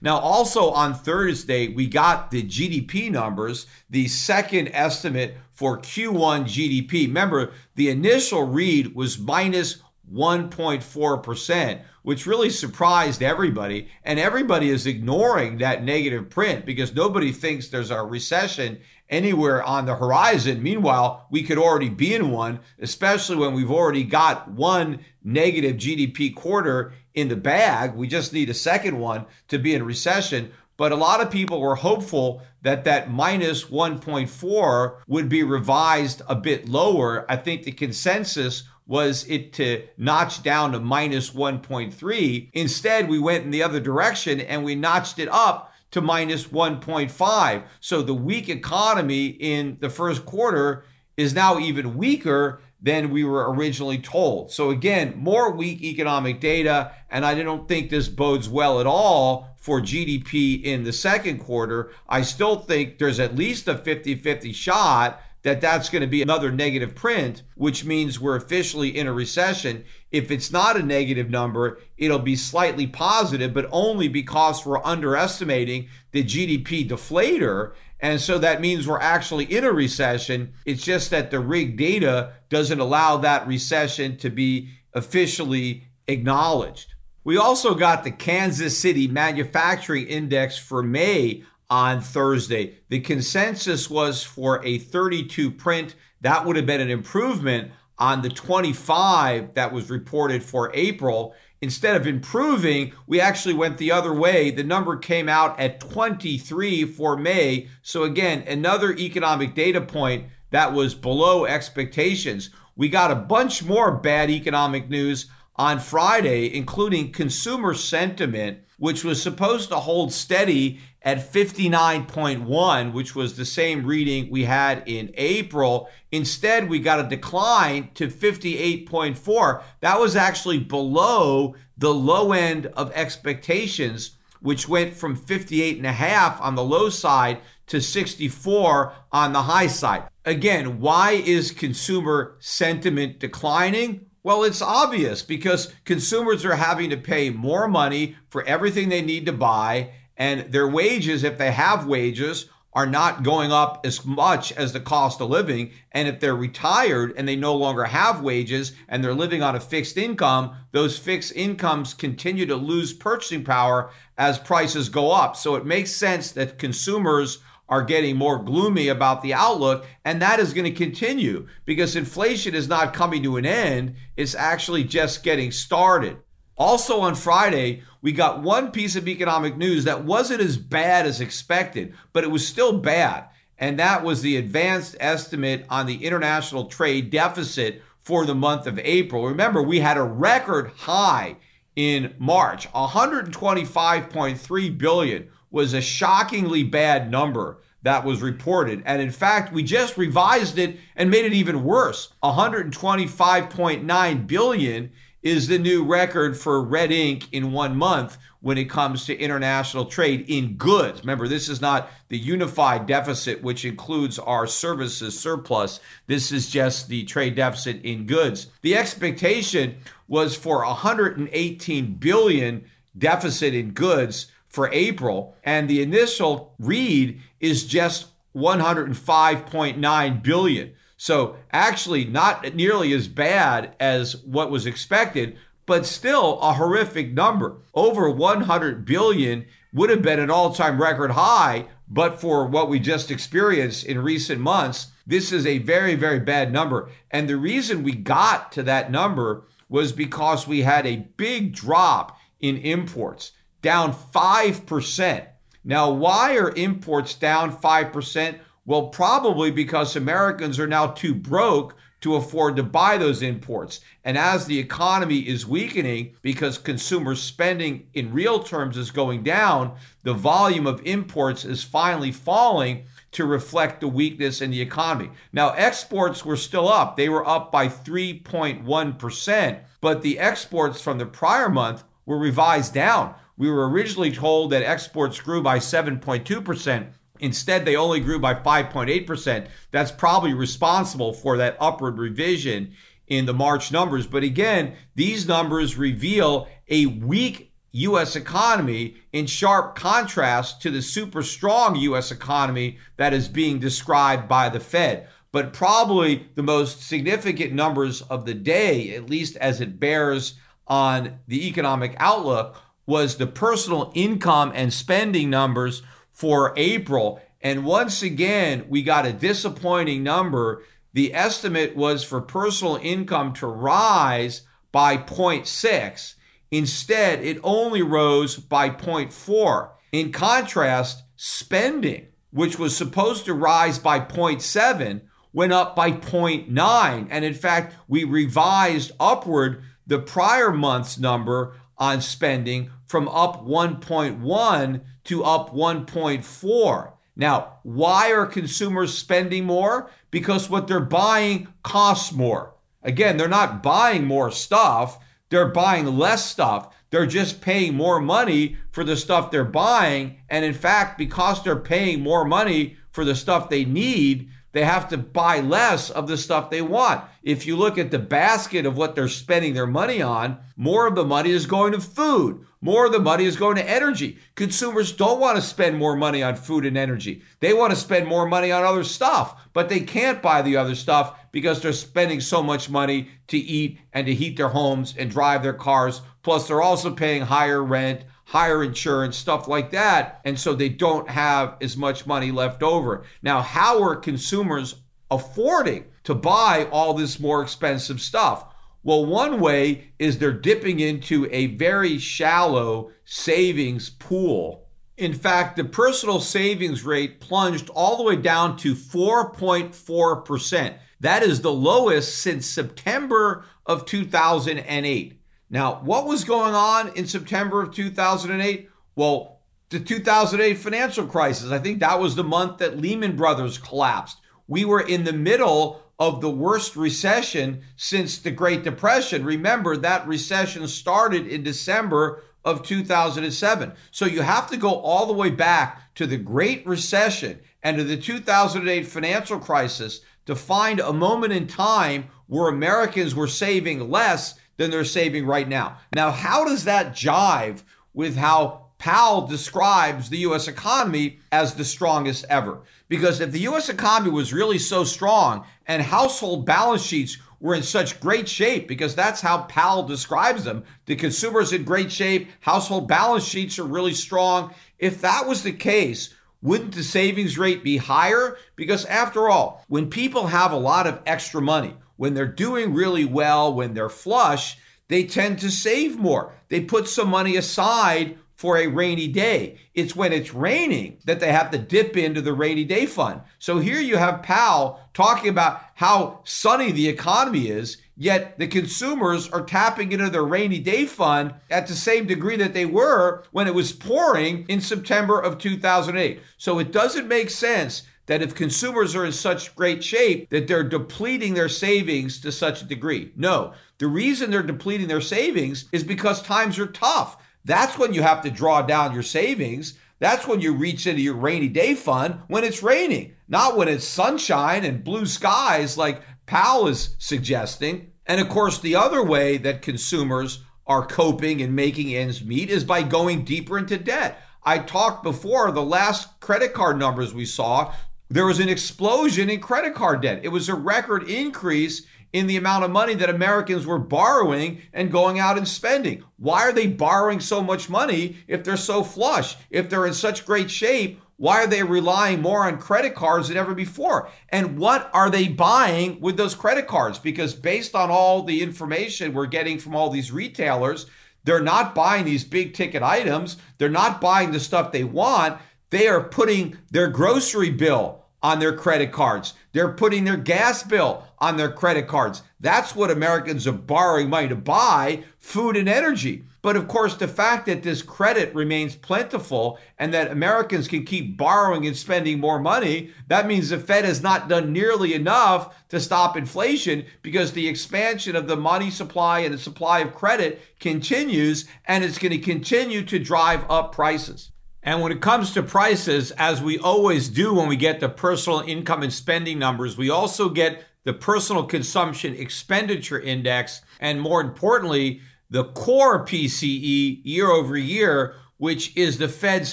Now, also on Thursday, we got the GDP numbers, the second estimate for Q1 GDP. Remember, the initial read was minus 1.4%, which really surprised everybody. And everybody is ignoring that negative print because nobody thinks there's a recession anywhere on the horizon. Meanwhile, we could already be in one, especially when we've already got one negative GDP quarter in the bag. We just need a second one to be in recession. But a lot of people were hopeful that that minus 1.4 would be revised a bit lower. I think the consensus was it to notch down to minus 1.3. Instead, we went in the other direction and we notched it up to minus 1.5. So the weak economy in the first quarter is now even weaker than we were originally told. So, again, more weak economic data, and I don't think this bodes well at all for GDP in the second quarter. I still think there's at least a 50 50 shot that that's going to be another negative print, which means we're officially in a recession. If it's not a negative number, it'll be slightly positive, but only because we're underestimating the GDP deflator. And so that means we're actually in a recession. It's just that the rig data doesn't allow that recession to be officially acknowledged. We also got the Kansas City Manufacturing Index for May on Thursday. The consensus was for a 32 print. That would have been an improvement on the 25 that was reported for April. Instead of improving, we actually went the other way. The number came out at 23 for May. So, again, another economic data point that was below expectations. We got a bunch more bad economic news on Friday, including consumer sentiment, which was supposed to hold steady at 59.1, which was the same reading we had in April. Instead, we got a decline to 58.4. That was actually below the low end of expectations, which went from 58.5 on the low side to 64 on the high side. Again, why is consumer sentiment declining? Well, it's obvious because consumers are having to pay more money for everything they need to buy and their wages, if they have wages, are not going up as much as the cost of living. And if they're retired and they no longer have wages and they're living on a fixed income, those fixed incomes continue to lose purchasing power as prices go up. So it makes sense that consumers are getting more gloomy about the outlook, and that is going to continue because inflation is not coming to an end, it's actually just getting started. Also on Friday, we got one piece of economic news that wasn't as bad as expected, but it was still bad. And that was the advanced estimate on the international trade deficit for the month of April. Remember, we had a record high in March. 125.3 billion was a shockingly bad number that was reported. And in fact, we just revised it and made it even worse. 125.9 billion is the new record for red ink in one month when it comes to international trade in goods. Remember, this is not the unified deficit, which includes our services surplus. This is just the trade deficit in goods. The expectation was for 118 billion deficit in goods for April, and the initial read is just 105.9 billion. So actually, not nearly as bad as what was expected, but still a horrific number. Over 100 billion would have been an all-time record high, but for what we just experienced in recent months, this is a very, very bad number. And the reason we got to that number was because we had a big drop in imports, down 5%. Now, why are imports down 5%? Well, probably because Americans are now too broke to afford to buy those imports. And as the economy is weakening because consumer spending in real terms is going down, the volume of imports is finally falling to reflect the weakness in the economy. Now, exports were still up. They were up by 3.1%, but the exports from the prior month were revised down. We were originally told that exports grew by 7.2%. Instead, they only grew by 5.8%. That's probably responsible for that upward revision in the March numbers. But again, these numbers reveal a weak U.S. economy in sharp contrast to the super strong U.S. economy that is being described by the Fed. But probably the most significant numbers of the day, at least as it bears on the economic outlook, was the personal income and spending numbers for April. And once again, we got a disappointing number. The estimate was for personal income to rise by 0.6. Instead, it only rose by 0.4. In contrast, spending, which was supposed to rise by 0.7, went up by 0.9. And in fact, we revised upward the prior month's number on spending from up 1.1 to up 1.4. Now, why are consumers spending more? Because what they're buying costs more. Again, they're not buying more stuff, they're buying less stuff. They're just paying more money for the stuff they're buying. And in fact, because they're paying more money for the stuff they need, they have to buy less of the stuff they want. If you look at the basket of what they're spending their money on, more of the money is going to food. More of the money is going to energy. Consumers don't want to spend more money on food and energy. They want to spend more money on other stuff, but they can't buy the other stuff because they're spending so much money to eat and to heat their homes and drive their cars. Plus, they're also paying higher rent, higher insurance, stuff like that. And so they don't have as much money left over. Now, how are consumers affording to buy all this more expensive stuff? Well, one way is they're dipping into a very shallow savings pool. In fact, the personal savings rate plunged all the way down to 4.4%. That is the lowest since September of 2008. Now, what was going on in September of 2008? Well, the 2008 financial crisis. I think that was the month that Lehman Brothers collapsed. We were in the middle of the worst recession since the Great Depression. Remember, that recession started in December of 2007. So you have to go all the way back to the Great Recession and to the 2008 financial crisis to find a moment in time where Americans were saving less than they're saving right now. Now, how does that jive with how Powell describes the US economy as the strongest ever? Because if the US economy was really so strong and household balance sheets were in such great shape, because that's how Powell describes them, the consumer's in great shape, household balance sheets are really strong. If that was the case, wouldn't the savings rate be higher? Because after all, when people have a lot of extra money, when they're doing really well, when they're flush, they tend to save more. They put some money aside for a rainy day. It's when it's raining that they have to dip into the rainy day fund. So here you have Powell talking about how sunny the economy is, yet the consumers are tapping into their rainy day fund at the same degree that they were when it was pouring in September of 2008. So it doesn't make sense that if consumers are in such great shape that they're depleting their savings to such a degree. No, the reason they're depleting their savings is because times are tough. That's when you have to draw down your savings. That's when you reach into your rainy day fund when it's raining, not when it's sunshine and blue skies like Powell is suggesting. And of course, the other way that consumers are coping and making ends meet is by going deeper into debt. I talked before the last credit card numbers we saw, there was an explosion in credit card debt. It was a record increase in the amount of money that Americans were borrowing and going out and spending. Why are they borrowing so much money if they're so flush? If they're in such great shape, why are they relying more on credit cards than ever before? And what are they buying with those credit cards? Because based on all the information we're getting from all these retailers, they're not buying these big ticket items. They're not buying the stuff they want. They are putting their grocery bill on their credit cards. They're putting their gas bill on their credit cards. That's what Americans are borrowing money to buy food and energy. But of course, the fact that this credit remains plentiful and that Americans can keep borrowing and spending more money, that means the Fed has not done nearly enough to stop inflation because the expansion of the money supply and the supply of credit continues and it's going to continue to drive up prices. And when it comes to prices, as we always do when we get the personal income and spending numbers, we also get the personal consumption expenditure index, and more importantly, the core PCE year over year, which is the Fed's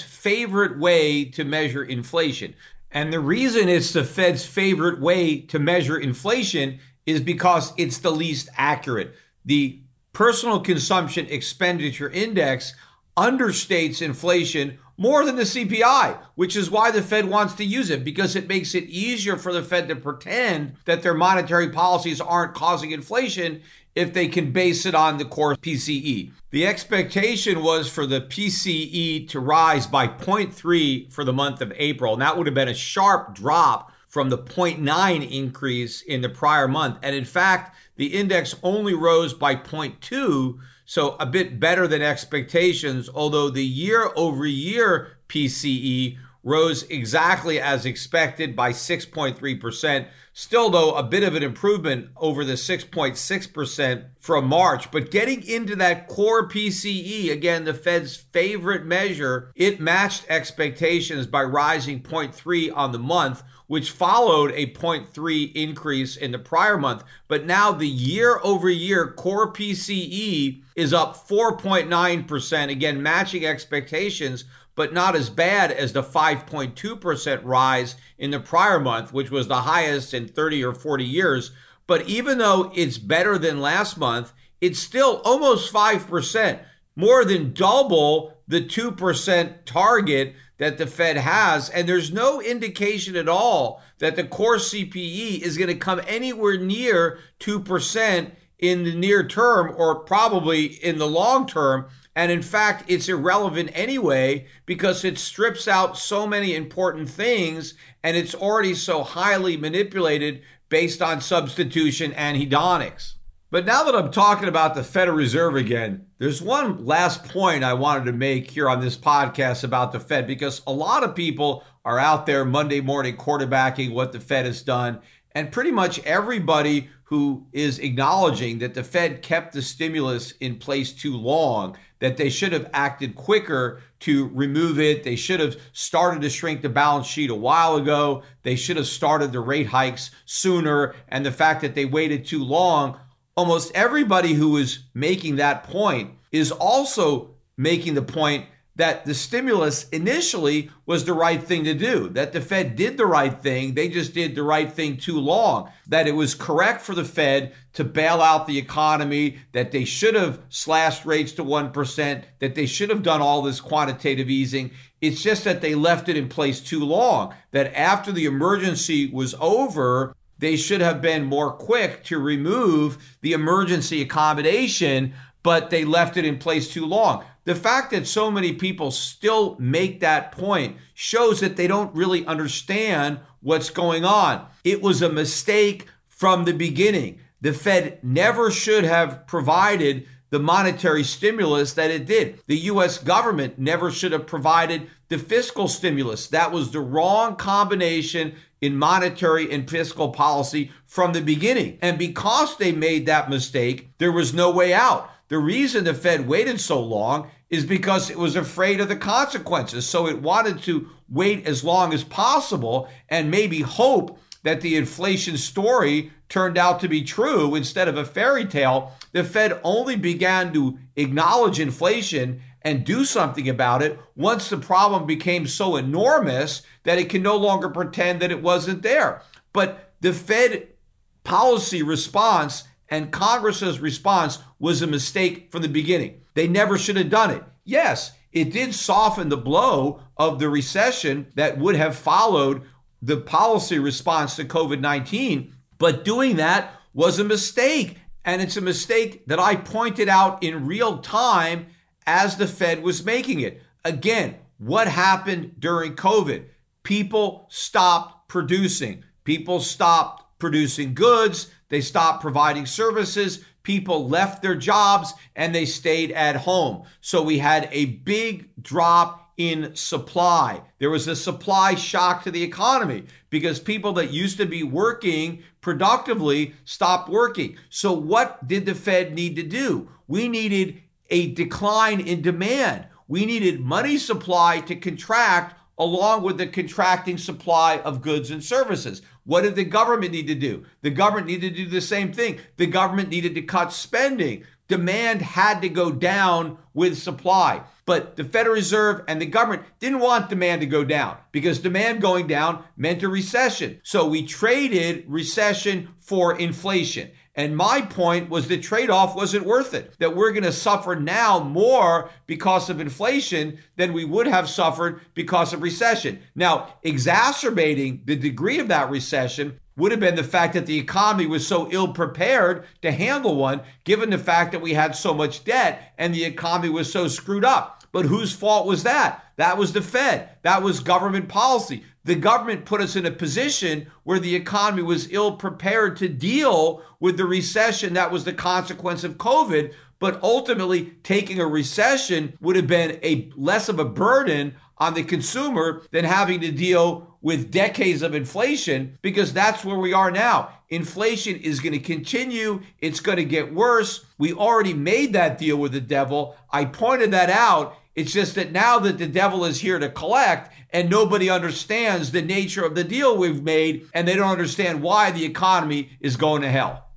favorite way to measure inflation. And the reason it's the Fed's favorite way to measure inflation is because it's the least accurate. The personal consumption expenditure index understates inflation more than the CPI, which is why the Fed wants to use it because it makes it easier for the Fed to pretend that their monetary policies aren't causing inflation if they can base it on the core PCE. The expectation was for the PCE to rise by 0.3 for the month of April, and that would have been a sharp drop from the 0.9 increase in the prior month. And in fact, the index only rose by 0.2 so a bit better than expectations, although the year over year PCE rose exactly as expected by 6.3%. Still, though, a bit of an improvement over the 6.6% from March. But getting into that core PCE, again, the Fed's favorite measure, it matched expectations by rising 0.3 on the month, which followed a 0.3 increase in the prior month. But now the year over year core PCE is up 4.9%, again, matching expectations but not as bad as the 5.2% rise in the prior month, which was the highest in 30 or 40 years. But even though it's better than last month, it's still almost 5%, more than double the 2% target that the Fed has. And there's no indication at all that the core CPE is going to come anywhere near 2% in the near term or probably in the long term. And in fact, it's irrelevant anyway because it strips out so many important things and it's already so highly manipulated based on substitution and hedonics. But now that I'm talking about the Federal Reserve again, there's one last point I wanted to make here on this podcast about the Fed because a lot of people are out there Monday morning quarterbacking what the Fed has done. And pretty much everybody who is acknowledging that the Fed kept the stimulus in place too long, that they should have acted quicker to remove it. They should have started to shrink the balance sheet a while ago. They should have started the rate hikes sooner. And the fact that they waited too long, almost everybody who is making that point is also making the point that the stimulus initially was the right thing to do, that the Fed did the right thing. They just did the right thing too long, that it was correct for the Fed to bail out the economy, that they should have slashed rates to 1%, that they should have done all this quantitative easing. It's just that they left it in place too long, that after the emergency was over, they should have been more quick to remove the emergency accommodation, but they left it in place too long. The fact that so many people still make that point shows that they don't really understand what's going on. It was a mistake from the beginning. The Fed never should have provided the monetary stimulus that it did. The US government never should have provided the fiscal stimulus. That was the wrong combination in monetary and fiscal policy from the beginning. And because they made that mistake, there was no way out. The reason the Fed waited so long is because it was afraid of the consequences. So it wanted to wait as long as possible and maybe hope that the inflation story turned out to be true instead of a fairy tale. The Fed only began to acknowledge inflation and do something about it once the problem became so enormous that it can no longer pretend that it wasn't there. But the Fed policy response and Congress's response was a mistake from the beginning. They never should have done it. Yes, it did soften the blow of the recession that would have followed the policy response to COVID 19, but doing that was a mistake. And it's a mistake that I pointed out in real time as the Fed was making it. Again, what happened during COVID? People stopped producing. People stopped producing goods. They stopped providing services. People left their jobs and they stayed at home. So we had a big drop in supply. There was a supply shock to the economy because people that used to be working productively stopped working. So, what did the Fed need to do? We needed a decline in demand. We needed money supply to contract along with the contracting supply of goods and services. What did the government need to do? The government needed to do the same thing. The government needed to cut spending. Demand had to go down with supply. But the Federal Reserve and the government didn't want demand to go down because demand going down meant a recession. So we traded recession for inflation. And my point was the trade off wasn't worth it, that we're going to suffer now more because of inflation than we would have suffered because of recession. Now, exacerbating the degree of that recession would have been the fact that the economy was so ill prepared to handle one, given the fact that we had so much debt and the economy was so screwed up. But whose fault was that? That was the Fed. That was government policy. The government put us in a position where the economy was ill prepared to deal with the recession that was the consequence of COVID. But ultimately, taking a recession would have been a less of a burden on the consumer than having to deal with decades of inflation because that's where we are now. Inflation is going to continue. It's going to get worse. We already made that deal with the devil. I pointed that out. It's just that now that the devil is here to collect and nobody understands the nature of the deal we've made and they don't understand why the economy is going to hell.